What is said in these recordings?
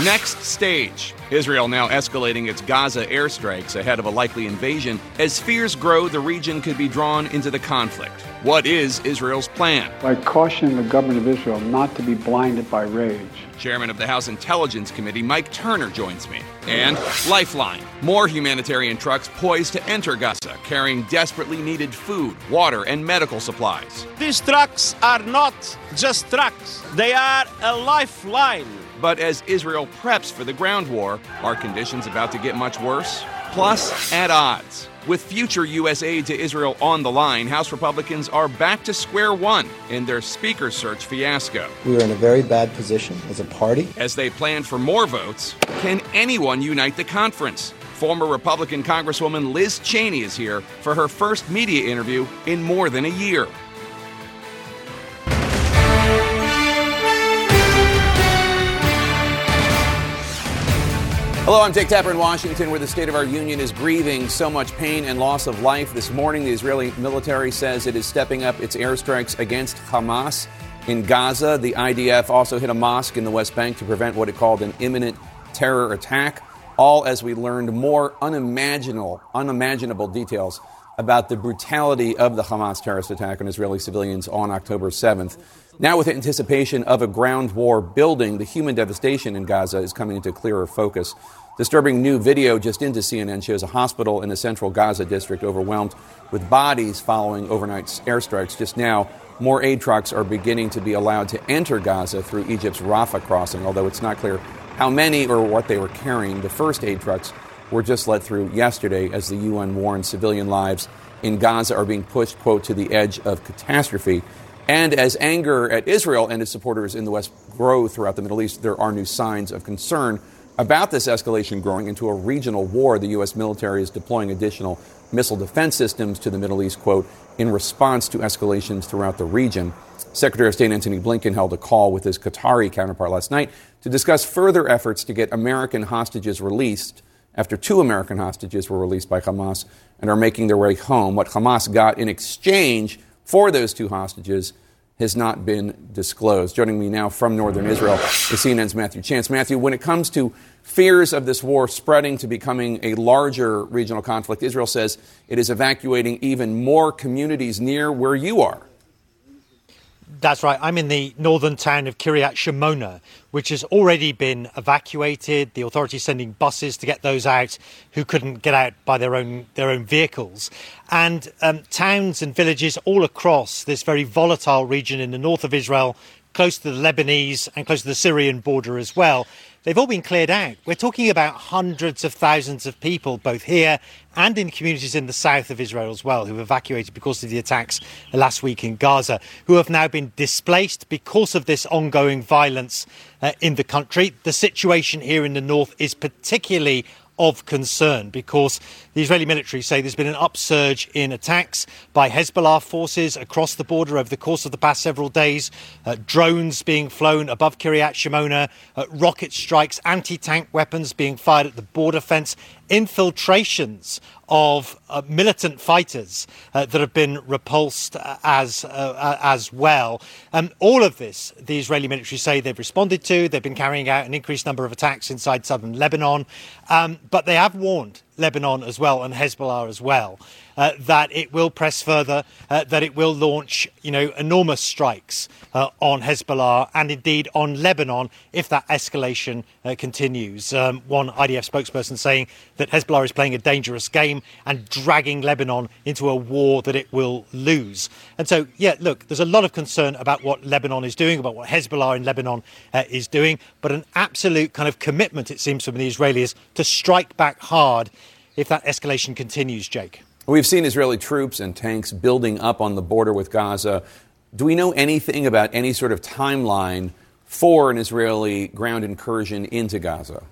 Next stage. Israel now escalating its Gaza airstrikes ahead of a likely invasion. As fears grow, the region could be drawn into the conflict. What is Israel's plan? I caution the government of Israel not to be blinded by rage. Chairman of the House Intelligence Committee, Mike Turner, joins me. And Lifeline. More humanitarian trucks poised to enter Gaza, carrying desperately needed food, water, and medical supplies. These trucks are not just trucks, they are a lifeline. But as Israel preps for the ground war, are conditions about to get much worse? Plus, at odds. With future U.S. aid to Israel on the line, House Republicans are back to square one in their speaker search fiasco. We are in a very bad position as a party. As they plan for more votes, can anyone unite the conference? Former Republican Congresswoman Liz Cheney is here for her first media interview in more than a year. Hello, I'm Jake Tapper in Washington, where the state of our union is grieving so much pain and loss of life. This morning, the Israeli military says it is stepping up its airstrikes against Hamas in Gaza. The IDF also hit a mosque in the West Bank to prevent what it called an imminent terror attack. All as we learned more unimaginable, unimaginable details about the brutality of the Hamas terrorist attack on Israeli civilians on October 7th. Now, with anticipation of a ground war building, the human devastation in Gaza is coming into clearer focus. Disturbing new video just into CNN shows a hospital in the central Gaza district overwhelmed with bodies following overnight airstrikes. Just now, more aid trucks are beginning to be allowed to enter Gaza through Egypt's Rafah crossing, although it's not clear how many or what they were carrying. The first aid trucks were just let through yesterday as the UN warned civilian lives in Gaza are being pushed, quote, to the edge of catastrophe. And as anger at Israel and its supporters in the West grow throughout the Middle East, there are new signs of concern about this escalation growing into a regional war. The U.S. military is deploying additional missile defense systems to the Middle East, quote, in response to escalations throughout the region. Secretary of State Antony Blinken held a call with his Qatari counterpart last night to discuss further efforts to get American hostages released after two American hostages were released by Hamas and are making their way home. What Hamas got in exchange for those two hostages has not been disclosed. Joining me now from northern Israel is CNN's Matthew Chance. Matthew, when it comes to fears of this war spreading to becoming a larger regional conflict, Israel says it is evacuating even more communities near where you are. That's right. I'm in the northern town of Kiryat Shimona, which has already been evacuated. The authorities sending buses to get those out who couldn't get out by their own their own vehicles, and um, towns and villages all across this very volatile region in the north of Israel, close to the Lebanese and close to the Syrian border as well. They've all been cleared out. We're talking about hundreds of thousands of people, both here and in communities in the south of Israel as well, who evacuated because of the attacks last week in Gaza, who have now been displaced because of this ongoing violence uh, in the country. The situation here in the north is particularly of concern because the Israeli military say there's been an upsurge in attacks by Hezbollah forces across the border over the course of the past several days. Uh, drones being flown above Kiryat Shimona, uh, rocket strikes, anti tank weapons being fired at the border fence, infiltrations of uh, militant fighters uh, that have been repulsed uh, as uh, as well. Um, all of this, the Israeli military say they've responded to. They've been carrying out an increased number of attacks inside southern Lebanon, um, but they have warned Lebanon as well and Hezbollah as well uh, that it will press further, uh, that it will launch, you know, enormous strikes uh, on Hezbollah and indeed on Lebanon if that escalation uh, continues. Um, one IDF spokesperson saying that Hezbollah is playing a dangerous game and dragging Lebanon into a war that it will lose. And so, yeah, look, there's a lot of concern about what Lebanon is doing, about what Hezbollah in Lebanon uh, is doing, but an absolute kind of commitment, it seems, from the Israelis to strike back hard if that escalation continues, Jake. We've seen Israeli troops and tanks building up on the border with Gaza. Do we know anything about any sort of timeline for an Israeli ground incursion into Gaza?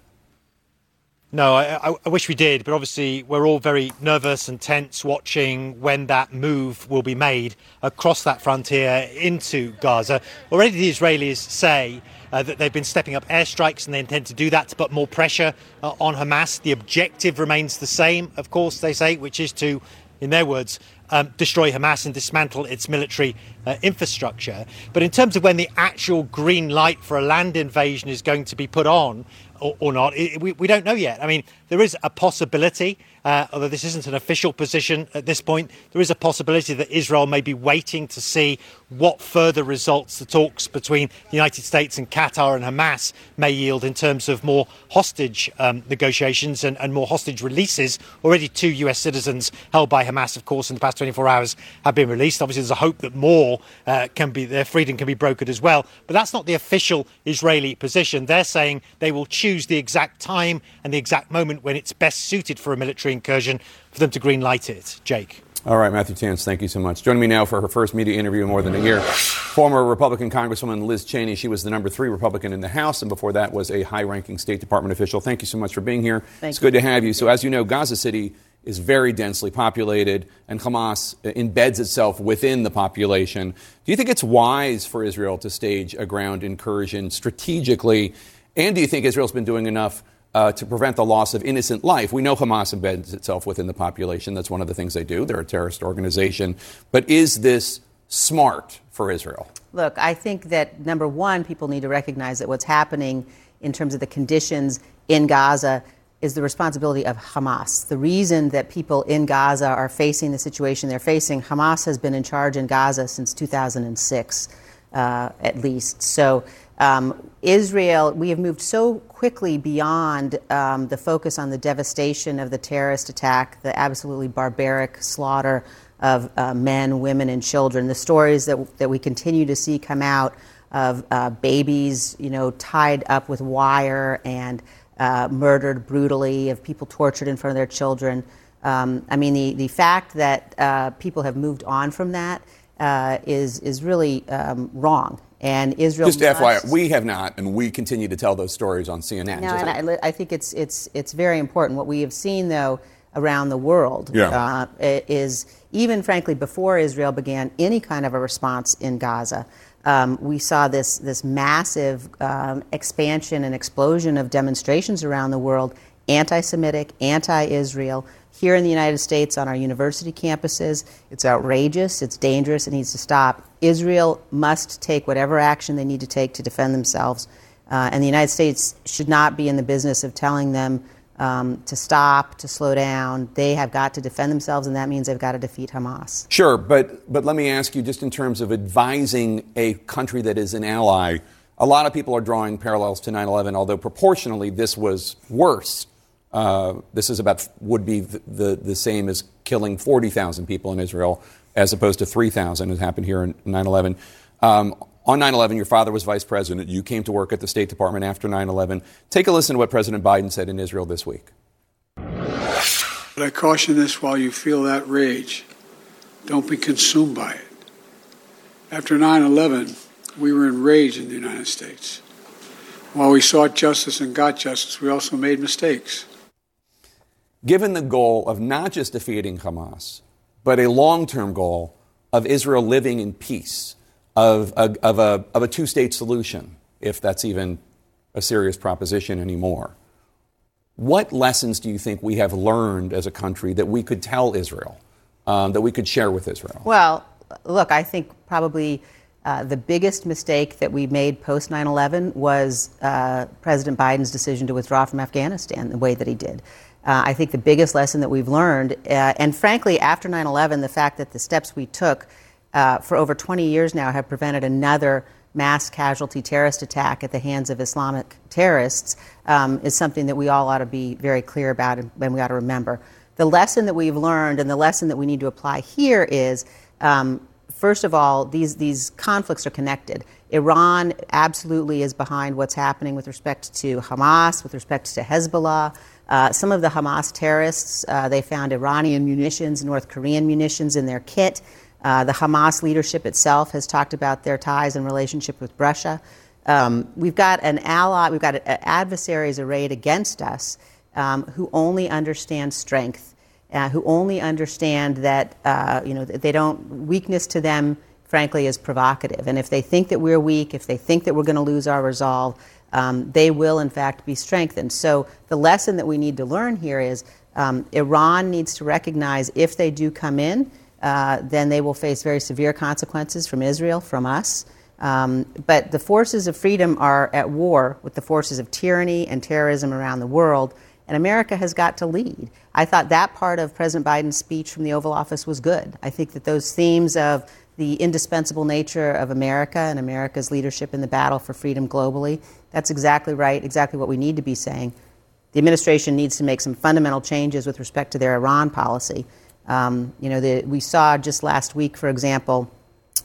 No, I, I, wish we did, but obviously we're all very nervous and tense watching when that move will be made across that frontier into Gaza. Already the Israelis say uh, that they've been stepping up airstrikes and they intend to do that to put more pressure uh, on Hamas. The objective remains the same, of course, they say, which is to, in their words, um, destroy Hamas and dismantle its military uh, infrastructure. But in terms of when the actual green light for a land invasion is going to be put on, or, or not. It, we, we don't know yet. I mean, there is a possibility, uh, although this isn't an official position at this point, there is a possibility that Israel may be waiting to see what further results the talks between the United States and Qatar and Hamas may yield in terms of more hostage um, negotiations and, and, more hostage releases. Already, two US citizens held by Hamas, of course, in the past 24 hours have been released. Obviously, there's a hope that more uh, can be, their freedom can be brokered as well. But that's not the official Israeli position. They're saying they will choose the exact time and the exact moment when it's best suited for a military incursion for them to green light it. Jake. All right, Matthew Chance, thank you so much. Joining me now for her first media interview in more than a year, former Republican Congresswoman Liz Cheney. She was the number three Republican in the House, and before that was a high ranking State Department official. Thank you so much for being here. Thank it's you. good to have you. So, as you know, Gaza City is very densely populated, and Hamas embeds itself within the population. Do you think it's wise for Israel to stage a ground incursion strategically? And do you think Israel's been doing enough? uh, to prevent the loss of innocent life. We know Hamas embeds itself within the population. That's one of the things they do. They're a terrorist organization. But is this smart for Israel? Look, I think that number one, people need to recognize that what's happening in terms of the conditions in Gaza is the responsibility of Hamas. The reason that people in Gaza are facing the situation they're facing, Hamas has been in charge in Gaza since 2006, uh, at least. So um, Israel, we have moved so quickly beyond um, the focus on the devastation of the terrorist attack, the absolutely barbaric slaughter of uh, men, women, and children. The stories that, that we continue to see come out of uh, babies, you know, tied up with wire and uh, murdered brutally, of people tortured in front of their children. Um, I mean, the, the fact that uh, people have moved on from that uh, is is really um, wrong. And Israel just must, FYI, we have not, and we continue to tell those stories on CNN. No, and I, I, think it's it's it's very important. What we have seen, though, around the world yeah. uh, is even, frankly, before Israel began any kind of a response in Gaza. Um, we saw this this massive um, expansion and explosion of demonstrations around the world, anti-Semitic, anti-Israel, here in the United States on our university campuses. It's outrageous, it's dangerous, it needs to stop. Israel must take whatever action they need to take to defend themselves. Uh, and the United States should not be in the business of telling them um, to stop, to slow down. They have got to defend themselves, and that means they've got to defeat Hamas. Sure, but, but let me ask you just in terms of advising a country that is an ally, a lot of people are drawing parallels to 9 11, although proportionally this was worse uh, this is about would be the, the, the same as killing 40,000 people in Israel as opposed to 3,000 as happened here in 9 11. Um, on 9 11, your father was vice president. You came to work at the State Department after 9 11. Take a listen to what President Biden said in Israel this week. But I caution this while you feel that rage, don't be consumed by it. After 9 11, we were enraged in the United States. While we sought justice and got justice, we also made mistakes given the goal of not just defeating Hamas, but a long term goal of Israel living in peace, of a, of a, of a two state solution, if that's even a serious proposition anymore. What lessons do you think we have learned as a country that we could tell Israel, um, that we could share with Israel? Well, look, I think probably uh, the biggest mistake that we made post 9 11 was uh, President Biden's decision to withdraw from Afghanistan the way that he did. Uh, I think the biggest lesson that we've learned, uh, and frankly, after 9 11, the fact that the steps we took uh, for over 20 years now have prevented another mass casualty terrorist attack at the hands of Islamic terrorists um, is something that we all ought to be very clear about and, and, we ought to remember. The lesson that we've learned and the lesson that we need to apply here is um, first of all, these, these conflicts are connected. Iran absolutely is behind what's happening with respect to Hamas, with respect to Hezbollah. Uh, some of the Hamas terrorists, uh, they found Iranian munitions, North Korean munitions in their kit. Uh, the Hamas leadership itself has talked about their ties and relationship with Russia. Um, we've got an ally, we've got adversaries arrayed against us um, who only understand strength, uh, who only understand that uh, you know they don't weakness to them, frankly, is provocative. And if they think that we're weak, if they think that we're going to lose our resolve, um, they will in fact be strengthened. So the lesson that we need to learn here is um, Iran needs to recognize if they do come in uh, then they will face very severe consequences from Israel, from us. Um, but the forces of freedom are at war with the forces of tyranny and terrorism around the world, and America has got to lead. I thought that part of President Biden's speech from the Oval Office was good. I think that those themes of the indispensable nature of America and America's leadership in the battle for freedom globally, that's exactly right, exactly what we need to be saying. The administration needs to make some fundamental changes with respect to their Iran policy. Um, you know, the, we saw just last week, for example,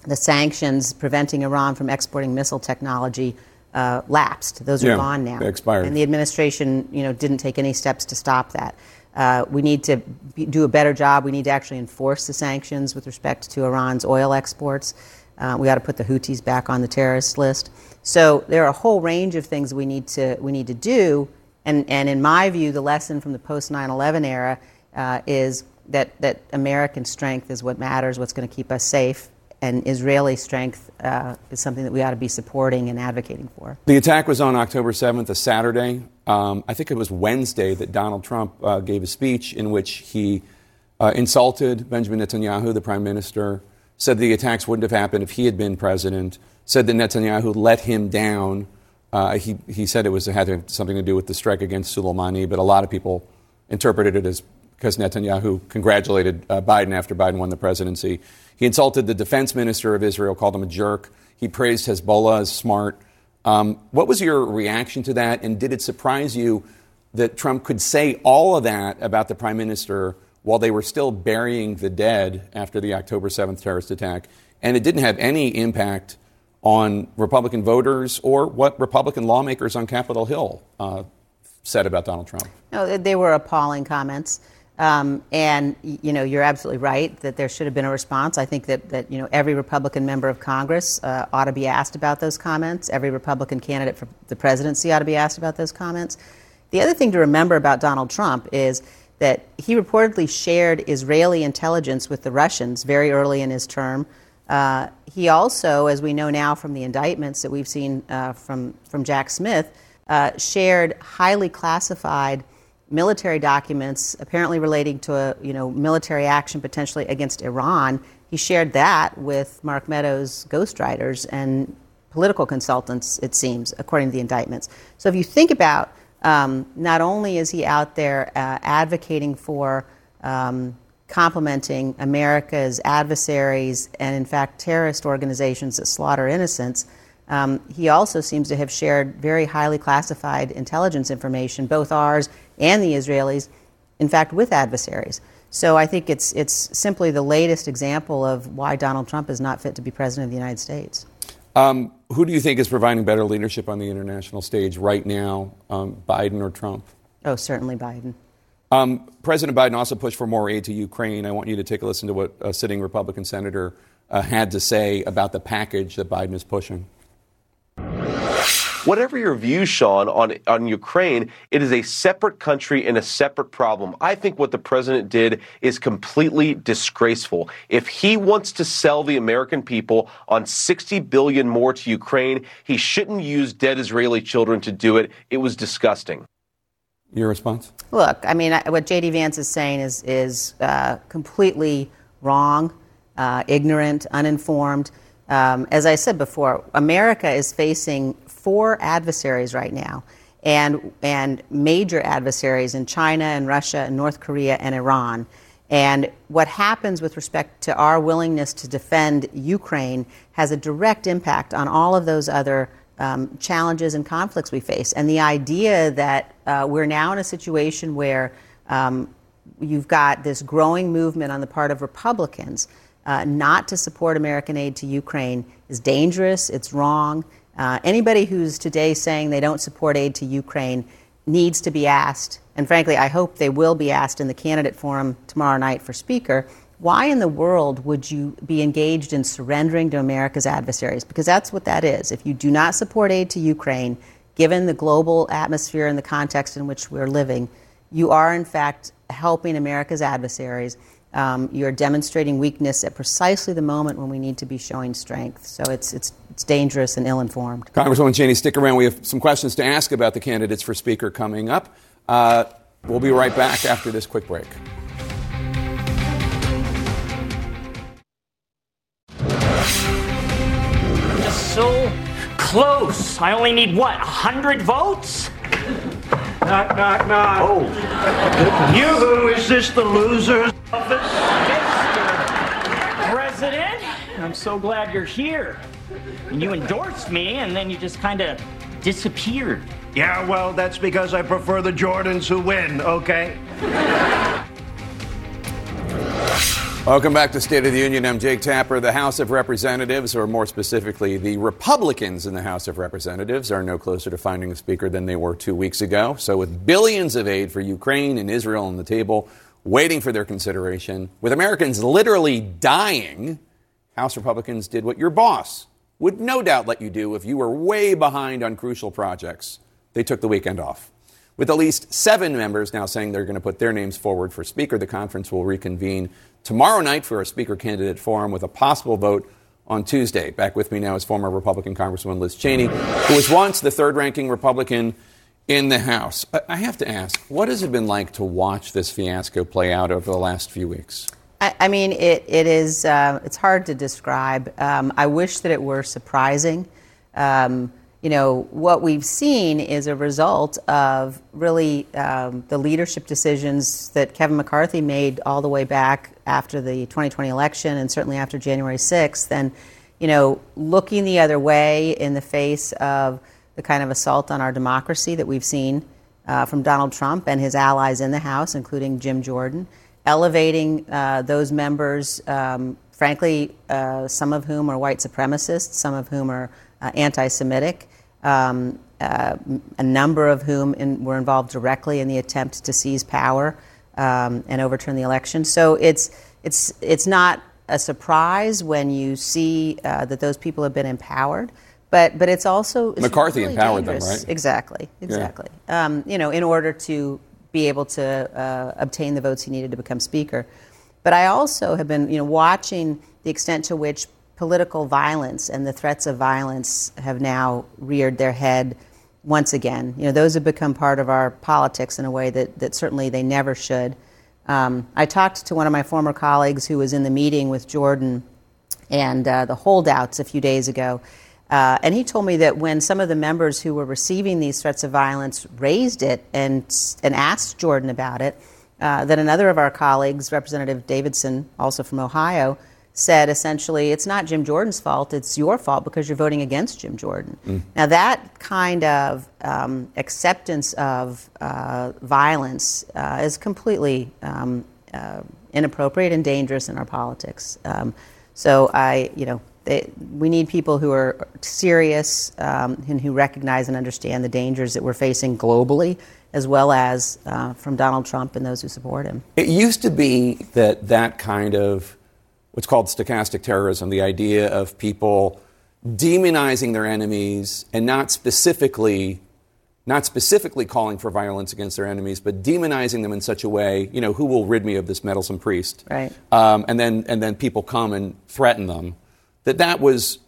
the sanctions preventing Iran from exporting missile technology uh, lapsed. Those are yeah, gone now. They expired. And the administration, you know, didn't take any steps to stop that. Uh, we need to be, do a better job. We need to actually enforce the sanctions with respect to Iran's oil exports. Uh, we ought to put the Houthis back on the terrorist list. So there are a whole range of things we need to we need to do. And and in my view, the lesson from the post 9/11 era uh, is that, that American strength is what matters, what's going to keep us safe, and Israeli strength uh, is something that we ought to be supporting and advocating for. The attack was on October 7th, a Saturday. Um, I think it was Wednesday that Donald Trump uh, gave a speech in which he uh, insulted Benjamin Netanyahu, the prime minister, said the attacks wouldn't have happened if he had been president, said that Netanyahu let him down. Uh, he, he said it was it had something to do with the strike against Soleimani, but a lot of people interpreted it as because Netanyahu congratulated uh, Biden after Biden won the presidency. He insulted the defense minister of Israel, called him a jerk. He praised Hezbollah as smart. Um, what was your reaction to that? And did it surprise you that Trump could say all of that about the prime minister while they were still burying the dead after the October 7th terrorist attack? And it didn't have any impact on Republican voters or what Republican lawmakers on Capitol Hill uh, said about Donald Trump. No, they were appalling comments. Um, and you know, you're absolutely right that there should have been a response. I think that, that you know every Republican member of Congress uh, ought to be asked about those comments. Every Republican candidate for the presidency ought to be asked about those comments. The other thing to remember about Donald Trump is that he reportedly shared Israeli intelligence with the Russians very early in his term. Uh, he also, as we know now from the indictments that we've seen uh, from from Jack Smith, uh, shared highly classified military documents, apparently relating to a you know military action potentially against Iran. He shared that with Mark Meadows' ghostwriters and political consultants, it seems, according to the indictments. So if you think about, um, not only is he out there uh, advocating for um, complimenting America's adversaries and, in fact, terrorist organizations that slaughter innocents. Um, he also seems to have shared very highly classified intelligence information, both ours and the Israelis, in fact, with adversaries. So I think it's, it's simply the latest example of why Donald Trump is not fit to be president of the United States. Um, who do you think is providing better leadership on the international stage right now, um, Biden or Trump? Oh, certainly Biden. Um, President Biden also pushed for more aid to Ukraine. I want you to take a listen to what a sitting Republican senator uh, had to say about the package that Biden is pushing. Whatever your view, Sean, on, on Ukraine, it is a separate country and a separate problem. I think what the president did is completely disgraceful. If he wants to sell the American people on 60 billion more to Ukraine, he shouldn't use dead Israeli children to do it. It was disgusting. Your response? Look, I mean, what J.D. Vance is saying is, is uh, completely wrong, uh, ignorant, uninformed. Um, as I said before, America is facing four adversaries right now, and, and major adversaries in China and Russia and North Korea and Iran. And what happens with respect to our willingness to defend Ukraine has a direct impact on all of those other um, challenges and conflicts we face. And the idea that uh, we're now in a situation where um, you've got this growing movement on the part of Republicans uh, not to support American aid to Ukraine is dangerous, it's wrong. Uh, anybody who's today saying they don't support aid to Ukraine needs to be asked, and frankly, I hope they will be asked in the candidate forum tomorrow night for Speaker. Why in the world would you be engaged in surrendering to America's adversaries? Because that's what that is. If you do not support aid to Ukraine, given the global atmosphere and the context in which we're living, you are in fact helping America's adversaries. Um, you're demonstrating weakness at precisely the moment when we need to be showing strength. So it's, it's, it's dangerous and ill informed. Congresswoman Cheney, stick around. We have some questions to ask about the candidates for Speaker coming up. Uh, we'll be right back after this quick break. So close. I only need what, 100 votes? Knock, knock, knock. Oh. You, is this the loser's office? Mr. President, I'm so glad you're here. And you endorsed me, and then you just kind of disappeared. Yeah, well, that's because I prefer the Jordans who win, okay? Welcome back to State of the Union. I'm Jake Tapper. The House of Representatives, or more specifically, the Republicans in the House of Representatives, are no closer to finding a speaker than they were two weeks ago. So, with billions of aid for Ukraine and Israel on the table, waiting for their consideration, with Americans literally dying, House Republicans did what your boss would no doubt let you do if you were way behind on crucial projects. They took the weekend off. With at least seven members now saying they're going to put their names forward for Speaker, the conference will reconvene tomorrow night for a Speaker candidate forum with a possible vote on Tuesday. Back with me now is former Republican Congresswoman Liz Cheney, who was once the third ranking Republican in the House. I have to ask, what has it been like to watch this fiasco play out over the last few weeks? I, mean, it, it is, uh, it's hard to describe. Um, I wish that it were surprising. Um, you know, what we've seen is a result of really um, the leadership decisions that Kevin McCarthy made all the way back after the 2020 election and certainly after January 6th. And, you know, looking the other way in the face of the kind of assault on our democracy that we've seen uh, from Donald Trump and his allies in the House, including Jim Jordan, elevating uh, those members, um, frankly, uh, some of whom are white supremacists, some of whom are uh, anti Semitic um, uh, a number of whom in, were involved directly in the attempt to seize power um, and overturn the election. So it's it's it's not a surprise when you see uh, that those people have been empowered. But, but it's also it's McCarthy really empowered dangerous. them, right? Exactly, exactly. Yeah. Um, you know, in order to be able to uh, obtain the votes he needed to become speaker. But I also have been, you know, watching the extent to which political violence and the threats of violence have now reared their head once again. You know, those have become part of our politics in a way that, that certainly they never should. Um, I talked to one of my former colleagues who was in the meeting with Jordan and uh, the holdouts a few days ago. Uh, and he told me that when some of the members who were receiving these threats of violence raised it and, and asked Jordan about it, uh, that another of our colleagues, Representative Davidson, also from Ohio, said essentially it's not Jim Jordan's fault, it's your fault because you're voting against Jim Jordan. Mm. Now, that kind of um, acceptance of uh, violence uh, is completely um, uh, inappropriate and dangerous in our politics. Um, so, I, you know, they, we need people who are serious um, and who recognize and understand the dangers that we're facing globally, as well as uh, from Donald Trump and those who support him. It used to be that that kind of what's called stochastic terrorism, the idea of people demonizing their enemies and not specifically not specifically calling for violence against their enemies, but demonizing them in such a way, you know, who will rid me of this meddlesome priest? Right. Um, and then and then people come and threaten them. That that was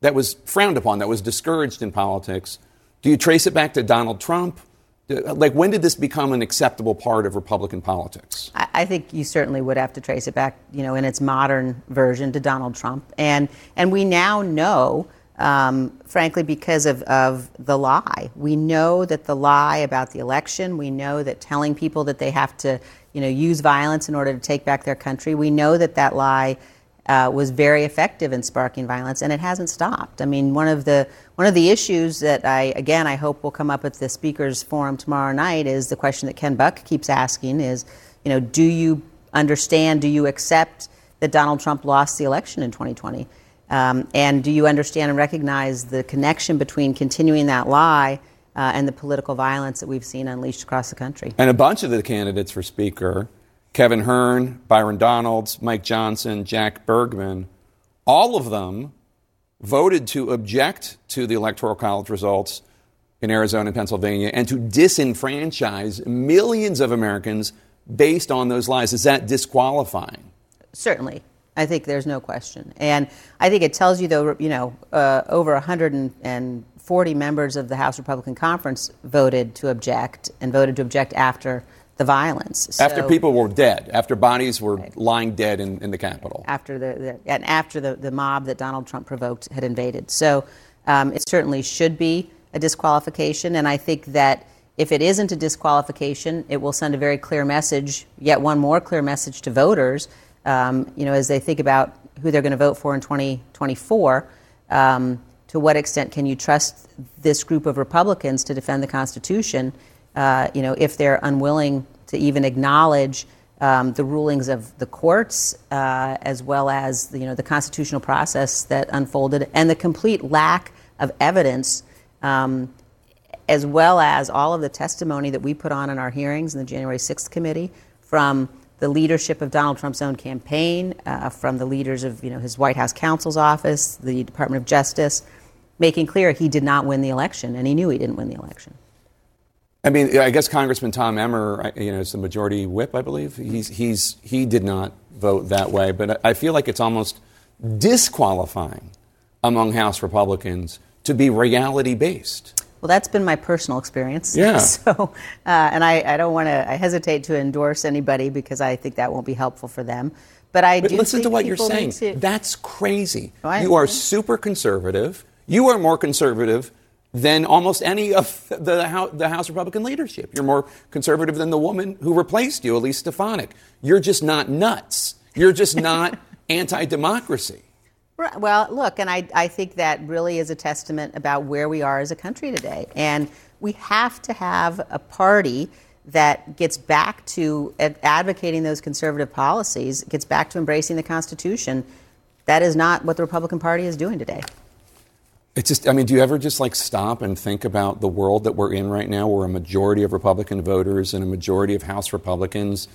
that was frowned upon. That was discouraged in politics. Do you trace it back to Donald Trump? Like, when did this become an acceptable part of Republican politics? I think you certainly would have to trace it back, you know, in its modern version to Donald Trump. And, and we now know, um, frankly, because of, of the lie. We know that the lie about the election, we know that telling people that they have to, you know, use violence in order to take back their country, we know that that lie uh, was very effective in sparking violence, and it hasn't stopped. I mean, one of the one of the issues that I again I hope will come up at the speakers forum tomorrow night is the question that Ken Buck keeps asking: is you know, do you understand? Do you accept that Donald Trump lost the election in 2020? Um, and do you understand and recognize the connection between continuing that lie uh, and the political violence that we've seen unleashed across the country? And a bunch of the candidates for Speaker Kevin Hern, Byron Donalds, Mike Johnson, Jack Bergman all of them voted to object to the Electoral College results in Arizona and Pennsylvania and to disenfranchise millions of Americans based on those lies. Is that disqualifying? Certainly. I think there's no question. And I think it tells you, though, you know, uh, over 140 members of the House Republican Conference voted to object and voted to object after the violence. So, after people were dead, after bodies were right. lying dead in, in the Capitol. After the, the, and after the, the mob that Donald Trump provoked had invaded. So um, it certainly should be a disqualification. And I think that if it isn't a disqualification, it will send a very clear message, yet one more clear message to voters, um, you know, as they think about who they're going to vote for in 2024. Um, to what extent can you trust this group of Republicans to defend the Constitution? Uh, you know, if they're unwilling to even acknowledge um, the rulings of the courts, uh, as well as you know the constitutional process that unfolded, and the complete lack of evidence um, as well as all of the testimony that we put on in our hearings in the January 6th committee from the leadership of Donald Trump's own campaign, uh, from the leaders of you know, his White House counsel's office, the Department of Justice, making clear he did not win the election, and he knew he didn't win the election. I mean, I guess Congressman Tom Emmer, you know, is the majority whip, I believe. He's, he's, he did not vote that way, but I feel like it's almost disqualifying among House Republicans to be reality based. Well, that's been my personal experience. Yeah. So, uh, and I, I don't want to, I hesitate to endorse anybody because I think that won't be helpful for them. But I but do listen to what you're saying. To... That's crazy. You are super conservative. You are more conservative than almost any of the House, the House Republican leadership. You're more conservative than the woman who replaced you, Elise Stefanik. You're just not nuts. You're just not anti democracy. Well, look, and I, I think that really is a testament about where we are as a country today. And we have to have a party that gets back to advocating those conservative policies, gets back to embracing the Constitution. That is not what the Republican Party is doing today. It's just, I mean, do you ever just like stop and think about the world that we're in right now where a majority of Republican voters and a majority of House Republicans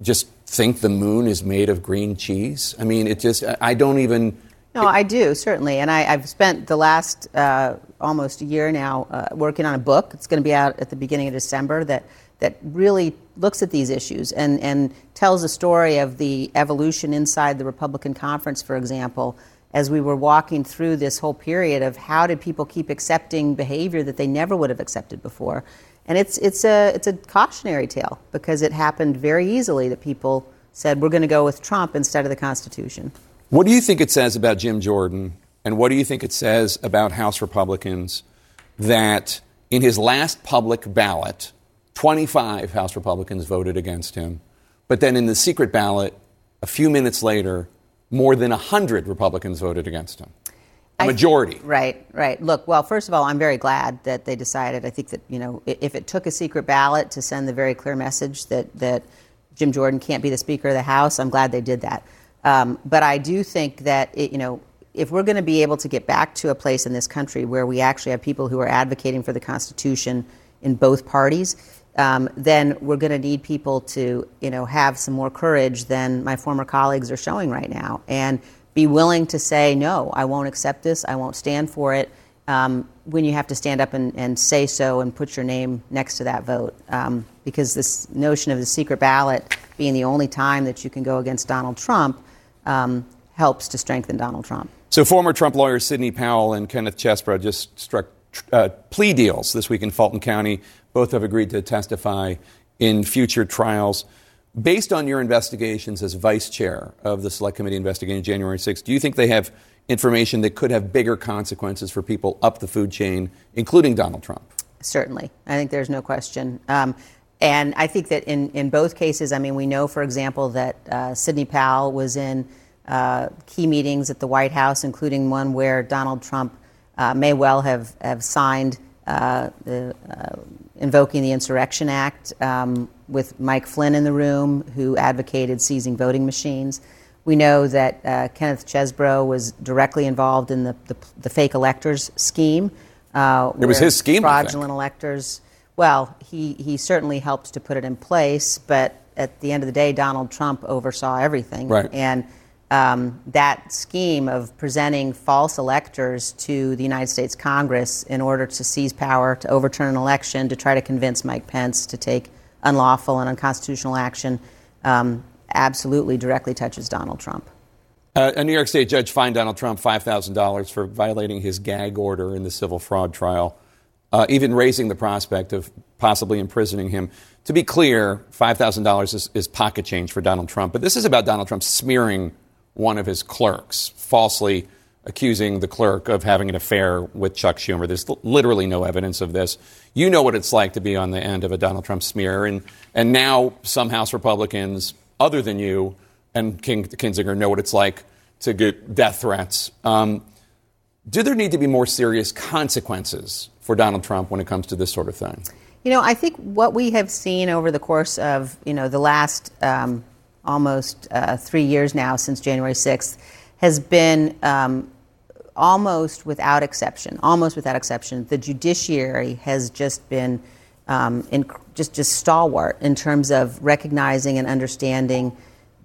just think the moon is made of green cheese? I mean, it just, I don't even. No, I do, certainly. And I, have spent the last uh, almost a year now uh, working on a book. It's going to be out at the beginning of December that, that really looks at these issues and, and tells a story of the evolution inside the Republican conference, for example, as we were walking through this whole period of how did people keep accepting behavior that they never would have accepted before. And it's, it's, a, it's a cautionary tale because it happened very easily that people said, we're going to go with Trump instead of the Constitution. What do you think it says about Jim Jordan? And what do you think it says about House Republicans that in his last public ballot, 25 House Republicans voted against him, but then in the secret ballot, a few minutes later, more than 100 Republicans voted against him? A majority. I, right, right. Look, well, first of all, I'm very glad that they decided. I think that, you know, if it took a secret ballot to send the very clear message that, that Jim Jordan can't be the Speaker of the House, I'm glad they did that. Um, but I do think that, it, you know, if we're going to be able to get back to a place in this country where we actually have people who are advocating for the Constitution in both parties, um, then we're going to need people to, you know, have some more courage than my former colleagues are showing right now. And be willing to say, no, I won't accept this, I won't stand for it, um, when you have to stand up and, and, say so and put your name next to that vote. Um, because this notion of the secret ballot being the only time that you can go against Donald Trump um, helps to strengthen Donald Trump. So, former Trump lawyers Sidney Powell and Kenneth Chesebro just struck uh, plea deals this week in Fulton County. Both have agreed to testify in future trials. Based on your investigations as vice chair of the Select Committee investigating January 6th, do you think they have information that could have bigger consequences for people up the food chain, including Donald Trump? Certainly. I think there's no question. Um, and I think that in, in both cases, I mean, we know, for example, that uh, Sidney Powell was in uh, key meetings at the White House, including one where Donald Trump uh, may well have, have signed uh, the, uh, invoking the Insurrection Act um, with Mike Flynn in the room, who advocated seizing voting machines. We know that uh, Kenneth Chesebro was directly involved in the, the, the fake electors scheme. Uh, it was his scheme. Fraudulent electors. Well, he, he certainly helped to put it in place, but at the end of the day, Donald Trump oversaw everything. Right. And um, that scheme of presenting false electors to the United States Congress in order to seize power, to overturn an election, to try to convince Mike Pence to take unlawful and unconstitutional action, um, absolutely directly touches Donald Trump. Uh, a New York State judge fined Donald Trump $5,000 for violating his gag order in the civil fraud trial, uh, even raising the prospect of possibly imprisoning him. To be clear, $5,000 is, is pocket change for Donald Trump, but this is about Donald Trump smearing one of his clerks, falsely accusing the clerk of having an affair with Chuck Schumer. There's literally no evidence of this. You know what it's like to be on the end of a Donald Trump smear, and, and now some House Republicans, other than you and King, Kinzinger, know what it's like to get death threats. Um, do there need to be more serious consequences for Donald Trump when it comes to this sort of thing? You know, I think what we have seen over the course of, you know, the last um, almost uh, three years now since January 6th, has been um, almost without exception, almost without exception, the judiciary has just been um, in, just, just stalwart in terms of recognizing and understanding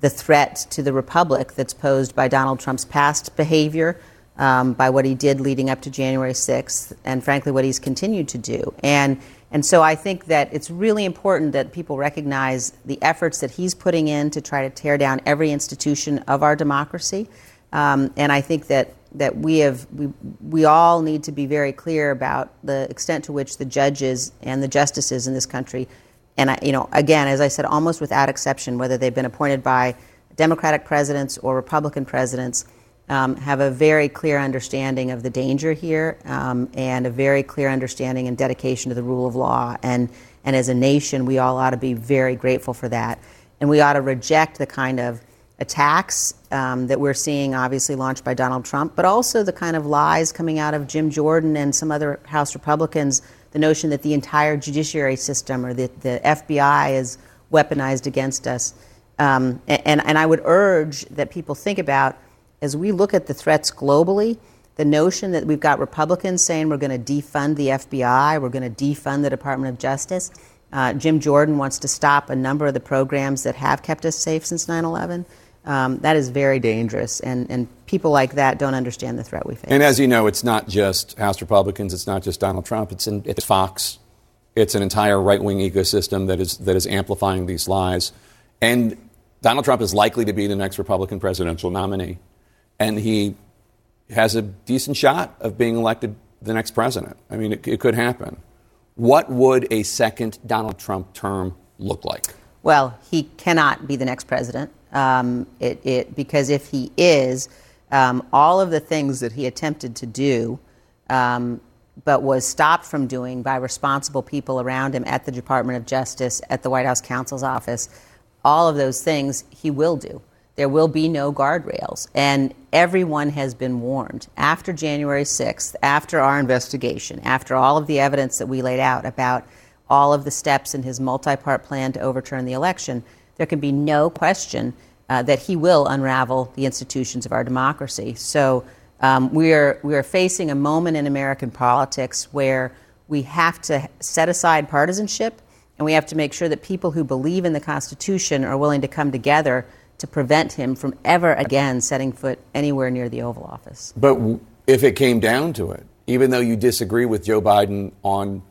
the threat to the republic that's posed by Donald Trump's past behavior, um, by what he did leading up to January 6th, and frankly, what he's continued to do. And and so I think that it's really important that people recognize the efforts that he's putting in to try to tear down every institution of our democracy. Um, and I think that, that we, have, we, we all need to be very clear about the extent to which the judges and the justices in this country, and I, you know, again, as I said, almost without exception, whether they've been appointed by Democratic presidents or Republican presidents, um, have a very clear understanding of the danger here um, and a very clear understanding and dedication to the rule of law. And, and as a nation, we all ought to be very grateful for that. And we ought to reject the kind of attacks um, that we're seeing, obviously launched by Donald Trump, but also the kind of lies coming out of Jim Jordan and some other House Republicans the notion that the entire judiciary system or the, the FBI is weaponized against us. Um, and, and I would urge that people think about as we look at the threats globally, the notion that we've got Republicans saying we're going to defund the FBI, we're going to defund the Department of Justice. Uh, Jim Jordan wants to stop a number of the programs that have kept us safe since 9 11. Um, that is very dangerous, and, and people like that don't understand the threat we face. And as you know, it's not just House Republicans, it's not just Donald Trump, it's, in, it's Fox. It's an entire right wing ecosystem that is, that is amplifying these lies. And Donald Trump is likely to be the next Republican presidential nominee and he has a decent shot of being elected the next president. I mean, it, it could happen. What would a second Donald Trump term look like? Well, he cannot be the next president um, it, it, because if he is, um, all of the things that he attempted to do, um, but was stopped from doing by responsible people around him at the Department of Justice, at the White House counsel's office, all of those things he will do. There will be no guardrails. And everyone has been warned. After January 6th, after our investigation, after all of the evidence that we laid out about all of the steps in his multi part plan to overturn the election, there can be no question uh, that he will unravel the institutions of our democracy. So um, we, are, we are facing a moment in American politics where we have to set aside partisanship and we have to make sure that people who believe in the Constitution are willing to come together to prevent him from ever again setting foot anywhere near the Oval Office. But if it came down to it, even though you disagree with Joe Biden on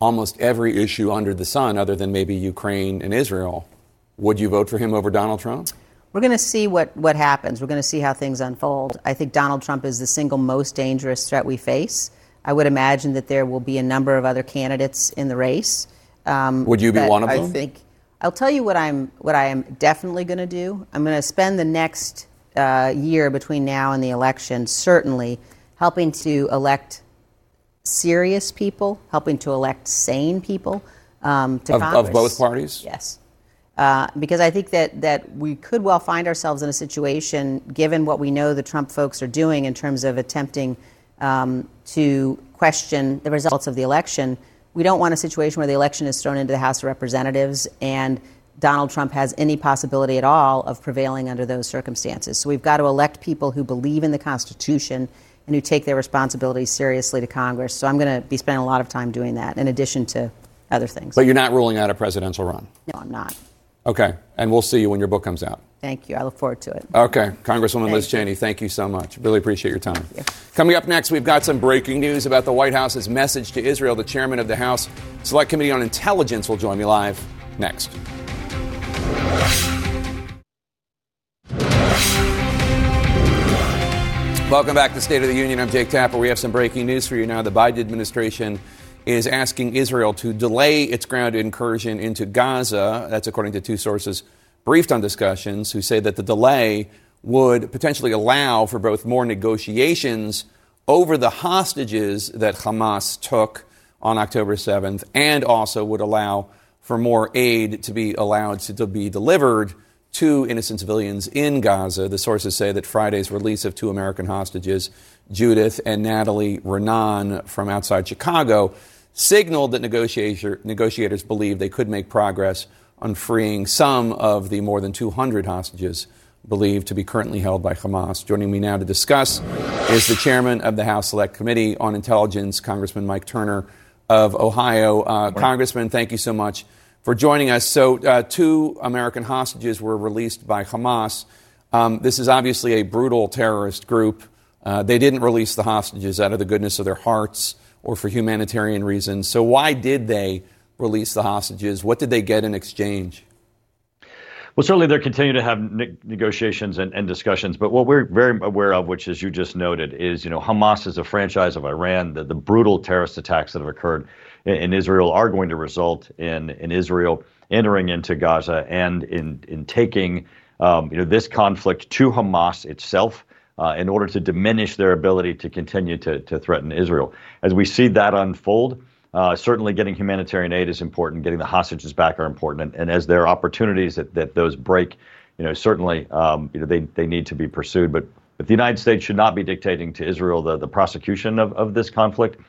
almost every issue under the sun, other than maybe Ukraine and Israel, would you vote for him over Donald Trump? We're going to see what, what happens. We're going to see how things unfold. I think Donald Trump is the single most dangerous threat we face. I would imagine that there will be a number of other candidates in the race. Um, would you be one of them? I think I'll tell you what I'm what I am definitely going to do. I'm going to spend the next uh, year between now and the election certainly helping to elect serious people, helping to elect sane people um, to of, Congress. Of both parties? Yes. Uh, because I think that, that we could well find ourselves in a situation, given what we know the Trump folks are doing in terms of attempting um, to question the results of the election, we don't want a situation where the election is thrown into the House of Representatives and Donald Trump has any possibility at all of prevailing under those circumstances. So we've got to elect people who believe in the Constitution and who take their responsibilities seriously to Congress. So I'm going to be spending a lot of time doing that in addition to other things. But you're not ruling out a presidential run? No, I'm not. Okay. And we'll see you when your book comes out. Thank you. I look forward to it. Okay. Congresswoman Thank Liz you. Cheney, thank you so much. Really appreciate your time. Coming up next, we've got some breaking news about the White House's message to Israel. The chairman of the House Select Committee on Intelligence will join me live next. Welcome back to State of the Union. I'm Jake Tapper. We have some breaking news for you now. The Biden administration is asking Israel to delay its ground incursion into Gaza. That's according to two sources briefed on discussions who say that the delay would potentially allow for both more negotiations over the hostages that Hamas took on October 7th and also would allow for more aid to be allowed to, to be delivered to innocent civilians in Gaza. The sources say that Friday's release of two American hostages, Judith and Natalie Raanan from outside Chicago, signaled that negotiator, negotiators believe they could make progress on freeing some of the more than 200 hostages believed to be currently held by Hamas. Joining me now to discuss is the chairman of the House Select Committee on Intelligence, Congressman Mike Turner of Ohio. Uh, Congressman, thank you so much for joining us. So, uh, two American hostages were released by Hamas. Um, this is obviously a brutal terrorist group. Uh, they didn't release the hostages out of the goodness of their hearts or for humanitarian reasons. So, why did they release the hostages? What did they get in exchange? Well, certainly they're continuing to have ne- negotiations and, and, discussions, but what we're very aware of, which as you just noted, is you know Hamas is a franchise of Iran. The, the brutal terrorist attacks that have occurred in, in, Israel are going to result in in Israel entering into Gaza and in in taking um, you know this conflict to Hamas itself. Uh, in order to diminish their ability to continue to, to threaten Israel. As we see that unfold, uh, certainly, getting humanitarian aid is important. Getting the hostages back are important, and, and as there are opportunities that, that those break, you know, certainly, um, you know, they, they need to be pursued. But, but the United States should not be dictating to Israel the, the prosecution of, of this conflict.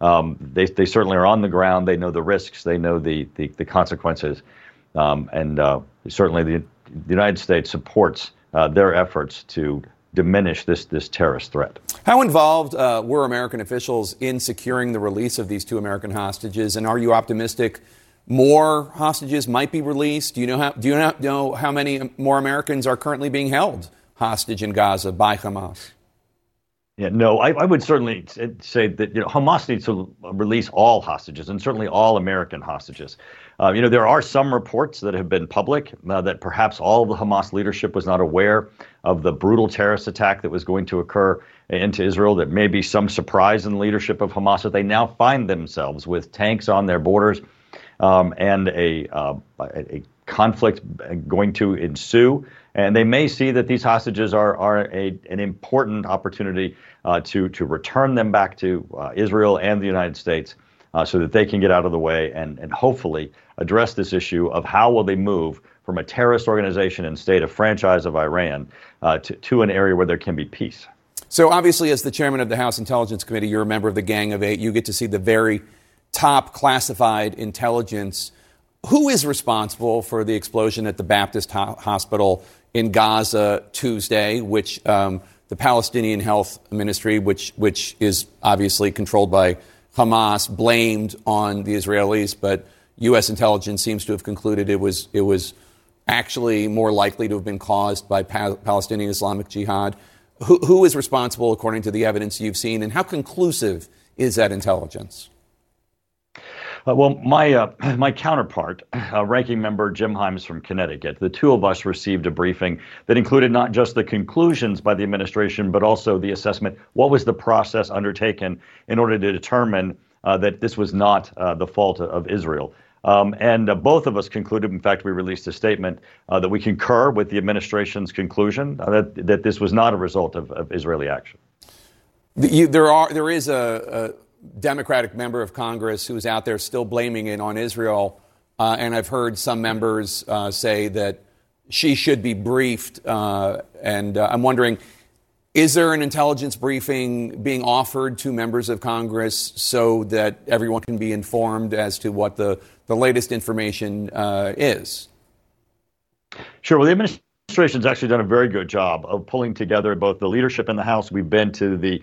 Um, they, they certainly are on the ground. They know the risks. They know the the, the consequences, um, and uh, certainly the, the United States supports uh, their efforts to diminish this this terrorist threat. How involved uh, were American officials in securing the release of these two American hostages, and are you optimistic more hostages might be released? Do you know how do you know how many more Americans are currently being held hostage in Gaza by Hamas? Yeah, no, I, I, would certainly say that you know, Hamas needs to release all hostages, and certainly all American hostages. Uh, you know, there are some reports that have been public uh, that perhaps all of the Hamas leadership was not aware of the brutal terrorist attack that was going to occur into Israel. That may be some surprise in the leadership of Hamas that they now find themselves with tanks on their borders um, and a, uh, a conflict going to ensue. And they may see that these hostages are, are a, an important opportunity uh, to, to return them back to uh, Israel and the United States uh, so that they can get out of the way and, and hopefully address this issue of how will they move from a terrorist organization and state, a franchise of Iran, uh, to, to an area where there can be peace. So, obviously, as the chairman of the House Intelligence Committee, you're a member of the Gang of Eight. You get to see the very top classified intelligence. Who is responsible for the explosion at the Baptist ho- Hospital in Gaza Tuesday, which um, the Palestinian Health Ministry, which, which is obviously controlled by Hamas, blamed on the Israelis, but U.S. intelligence seems to have concluded it was, it was actually more likely to have been caused by pa- Palestinian Islamic Jihad. Who, who is responsible, according to the evidence you've seen, and how conclusive is that intelligence? Uh, well, my uh, my counterpart, uh, ranking member Jim Himes from Connecticut, the two of us received a briefing that included not just the conclusions by the administration, but also the assessment. What was the process undertaken in order to determine uh, that this was not uh, the fault of Israel? Um, and uh, both of us concluded, in fact, we released a statement uh, that we concur with the administration's conclusion uh, that, that this was not a result of, of Israeli action. You, there, are, there is a, a, Democratic member of Congress who is out there still blaming it on Israel. Uh, and I've heard some members uh, say that she should be briefed. Uh, and I'm wondering is there an intelligence briefing being offered to members of Congress so that everyone can be informed as to what the, the latest information uh, is? Sure. Well, the administration's actually done a very good job of pulling together both the leadership in the House. We've been to the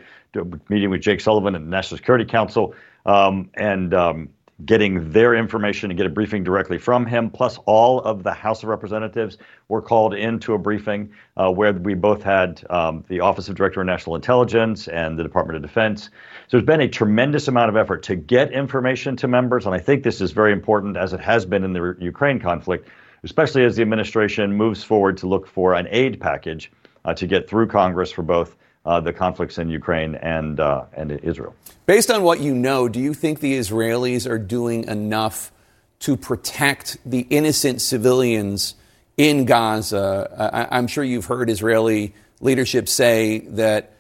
meeting with Jake Sullivan and the National Security Council, um, and um, getting their information and get a briefing directly from him. Plus, all of the House of Representatives were called into a briefing uh, where we both had um, the Office of Director of National Intelligence and the Department of Defense. So there's been a tremendous amount of effort to get information to members, and I think this is very important as it has been in the Ukraine conflict, especially as the administration moves forward to look for an aid package uh, to get through Congress for both uh, the conflicts in Ukraine and uh, and Israel. Based on what you know, do you think the Israelis are doing enough to protect the innocent civilians in Gaza? I, I'm sure you've heard Israeli leadership say that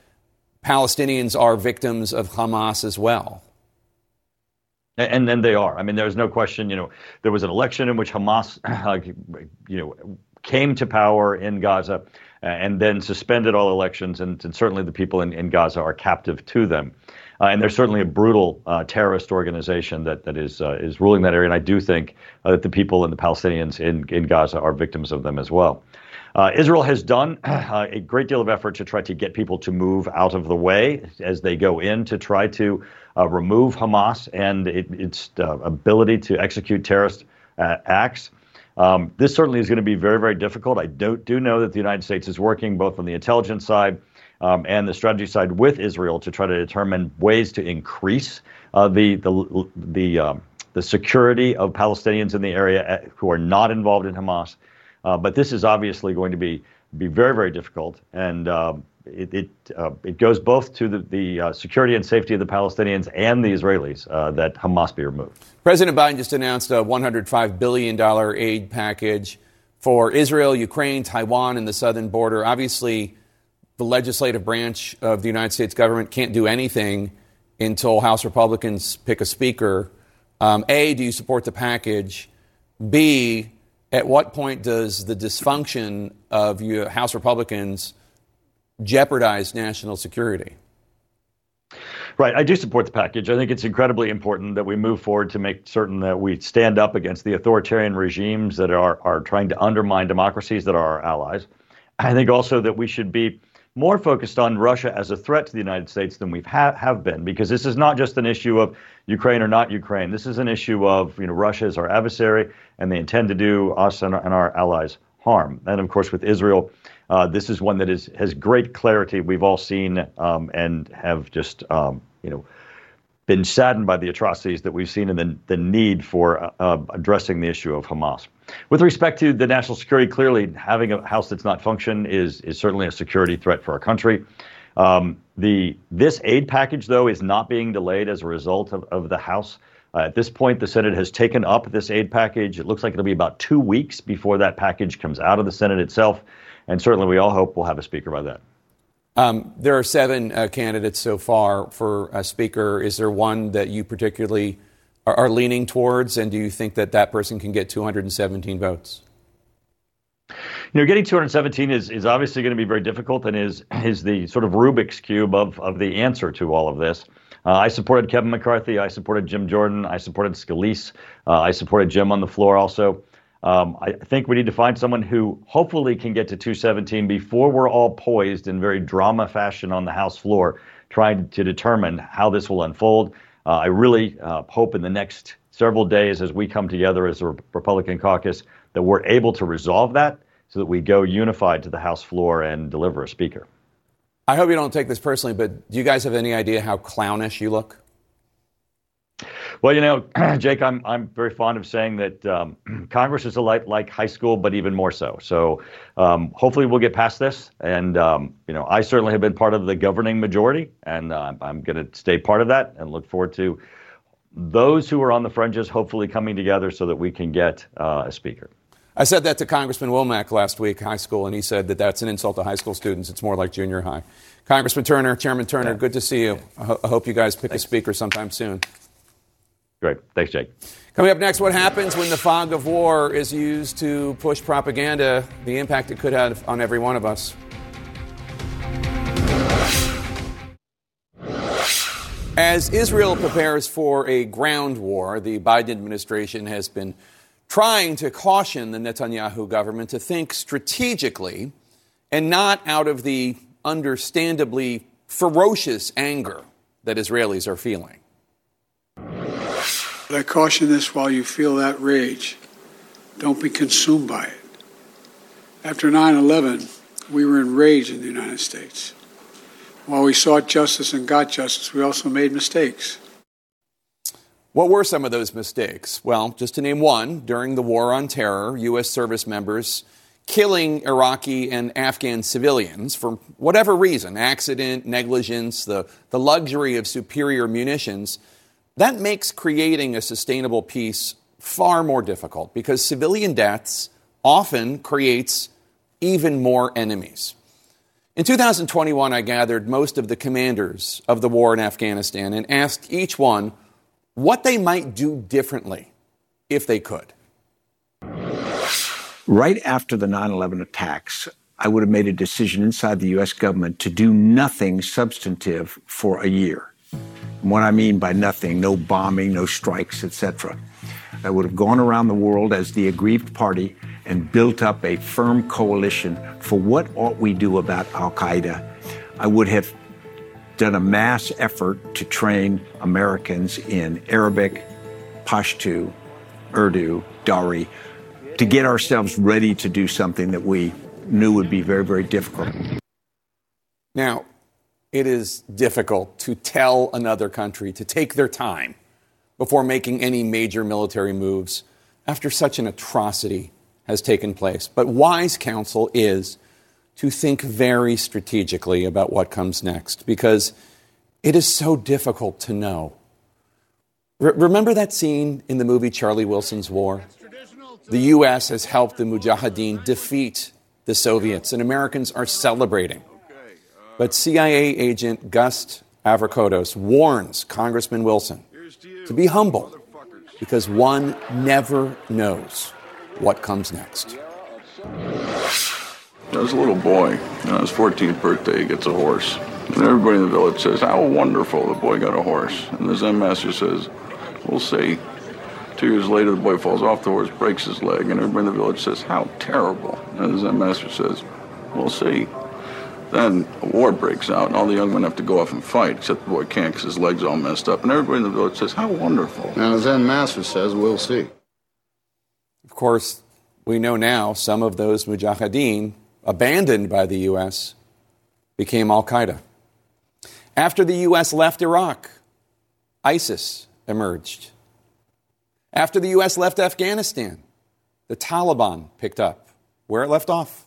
Palestinians are victims of Hamas as well. And then they are. I mean, there's no question. You know, there was an election in which Hamas, you know, came to power in Gaza uh, and then suspended all elections, and, and certainly the people in, in, Gaza are captive to them. Uh, and there's certainly a brutal uh, terrorist organization that, that is, uh, is ruling that area. And I do think uh, that the people and the Palestinians in, in Gaza are victims of them as well. Uh, Israel has done a great deal of effort to try to get people to move out of the way as they go in to try to remove Hamas and it, its ability to execute terrorist acts. Um, this certainly is going to be very, very difficult. I do, do know that the United States is working both on the intelligence side um, and the strategy side with Israel to try to determine ways to increase uh, the the the, um, the security of Palestinians in the area uh, who are not involved in Hamas. Uh, but this is obviously going to be be very, very difficult, and um, it it, uh, it, goes both to the, the uh, security and safety of the Palestinians and the Israelis uh, that Hamas be removed. President Biden just announced a $105 billion aid package for Israel, Ukraine, Taiwan, and the southern border. Obviously, the legislative branch of the United States government can't do anything until House Republicans pick a speaker. Um, a, do you support the package? B, at what point does the dysfunction of your House Republicans jeopardize national security. Right. I do support the package. I think it's incredibly important that we move forward to make certain that we stand up against the authoritarian regimes that are, are trying to undermine democracies that are our allies. I think also that we should be more focused on Russia as a threat to the United States than we ha- have been, because this is not just an issue of Ukraine or not Ukraine. This is an issue of you know Russia is our adversary, and they intend to do us and and our allies harm. And of course, with Israel, uh, this is one that is has great clarity. We've all seen um, and have just um, you know been saddened by the atrocities that we've seen and the, the need for uh, uh, addressing the issue of Hamas. With respect to the national security, clearly having a house that's not function is is certainly a security threat for our country. Um, the this aid package, though, is not being delayed as a result of, of the House. Uh, at this point, the Senate has taken up this aid package. It looks like it'll be about two weeks before that package comes out of the Senate itself. And certainly, we all hope we'll have a speaker by then. Um, there are seven uh, candidates so far for a speaker. Is there one that you particularly are, are, leaning towards, and do you think that that person can get 217 votes? You know, getting 217 is, is obviously going to be very difficult and is, is the sort of Rubik's Cube of, of the answer to all of this. Uh, I supported Kevin McCarthy. I supported Jim Jordan. I supported Scalise. Uh, I supported Jim on the floor also. Um, I think we need to find someone who hopefully can get to 217 before we're all poised in very drama fashion on the House floor, trying to determine how this will unfold. Uh, I really uh, hope in the next several days, as we come together as a Republican caucus, that we're able to resolve that so that we go unified to the House floor and deliver a speaker. I hope you don't take this personally, but do you guys have any idea how clownish you look? Well, you know, Jake, I'm I'm very fond of saying that um, Congress is a like like high school, but even more so. So um, hopefully we'll get past this. And um, you know, I certainly have been part of the governing majority, and uh, I'm going to stay part of that and look forward to those who are on the fringes hopefully coming together so that we can get uh, a speaker. I said that to Congressman Womack last week, high school, and he said that that's an insult to high school students. It's more like junior high. Congressman Turner, Chairman Turner, yeah. good to see you. I, ho- I hope you guys pick Thanks. a speaker sometime soon. Great. Thanks, Jake. Coming up next, what happens when the fog of war is used to push propaganda, the impact it could have on every one of us. As Israel prepares for a ground war, the Biden administration has been trying to caution the Netanyahu government to think strategically and not out of the understandably ferocious anger that Israelis are feeling. But I caution this while you feel that rage, don't be consumed by it. After 9 11, we were enraged in the United States. While we sought justice and got justice, we also made mistakes. What were some of those mistakes? Well, just to name one, during the War on Terror, U.S. service members killing Iraqi and Afghan civilians for whatever reason accident, negligence, the, the luxury of superior munitions that makes creating a sustainable peace far more difficult because civilian deaths often creates even more enemies. In 2021, I gathered most of the commanders of the war in Afghanistan and asked each one what they might do differently if they could. Right after the 9 11 attacks, I would have made a decision inside the U.S. government to do nothing substantive for a year. What I mean by nothing, no bombing, no strikes, etc. I would have gone around the world as the aggrieved party and built up a firm coalition for what ought we do about Al Qaeda. I would have done a mass effort to train Americans in Arabic, Pashto, Urdu, Dari, to get ourselves ready to do something that we knew would be very, very difficult. Now, it is difficult to tell another country to take their time before making any major military moves after such an atrocity has taken place. But wise counsel is to think very strategically about what comes next because it is so difficult to know. Remember that scene in the movie Charlie Wilson's War? The U.S. has helped the Mujahideen defeat the Soviets, and Americans are celebrating. But CIA agent Gus Avrakotos warns Congressman Wilson to be humble because one never knows what comes next. As a little boy, on his 14th birthday, he gets a horse. And everybody in the village says, How wonderful the boy got a horse. And the Zen master says, We'll see. Two years later, the boy falls off the horse, breaks his leg, and everybody in the village says, How terrible. And the Zen master says, We'll see. Then a war breaks out, and all the young men have to go off and fight, except the boy can't because his leg's all messed up. And everybody in the village says, How wonderful. And the Zen master says, We'll see. Of course, we know now some of those mujahideen, abandoned by the U.S., became Al Qaeda. After the U.S. left Iraq, ISIS emerged. After the U.S. left Afghanistan, the Taliban picked up where it left off.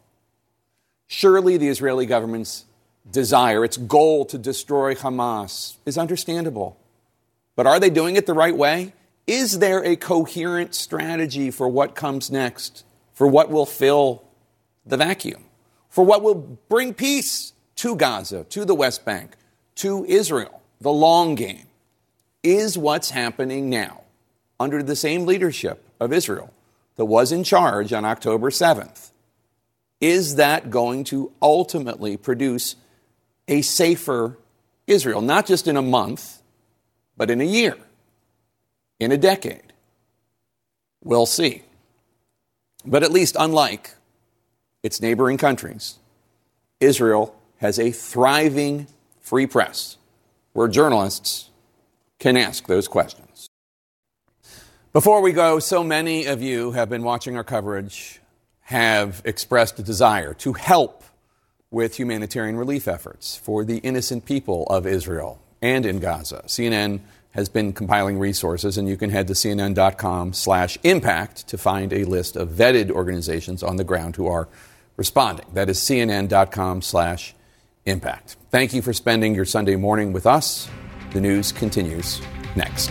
Surely the Israeli government's desire, its goal to destroy Hamas, is understandable. But are they doing it the right way? Is there a coherent strategy for what comes next, for what will fill the vacuum, for what will bring peace to Gaza, to the West Bank, to Israel, the long game? Is what's happening now under the same leadership of Israel that was in charge on October 7th, is that going to ultimately produce a safer Israel, not just in a month, but in a year, in a decade? We'll see. But at least, unlike its neighboring countries, Israel has a thriving free press where journalists can ask those questions. Before we go, so many of you have been watching our coverage, have expressed a desire to help with humanitarian relief efforts for the innocent people of Israel and in Gaza. CNN has been compiling resources, and you can head to cnn.com slash impact to find a list of vetted organizations on the ground who are responding. That is cnn.com slash impact. Thank you for spending your Sunday morning with us. The news continues next.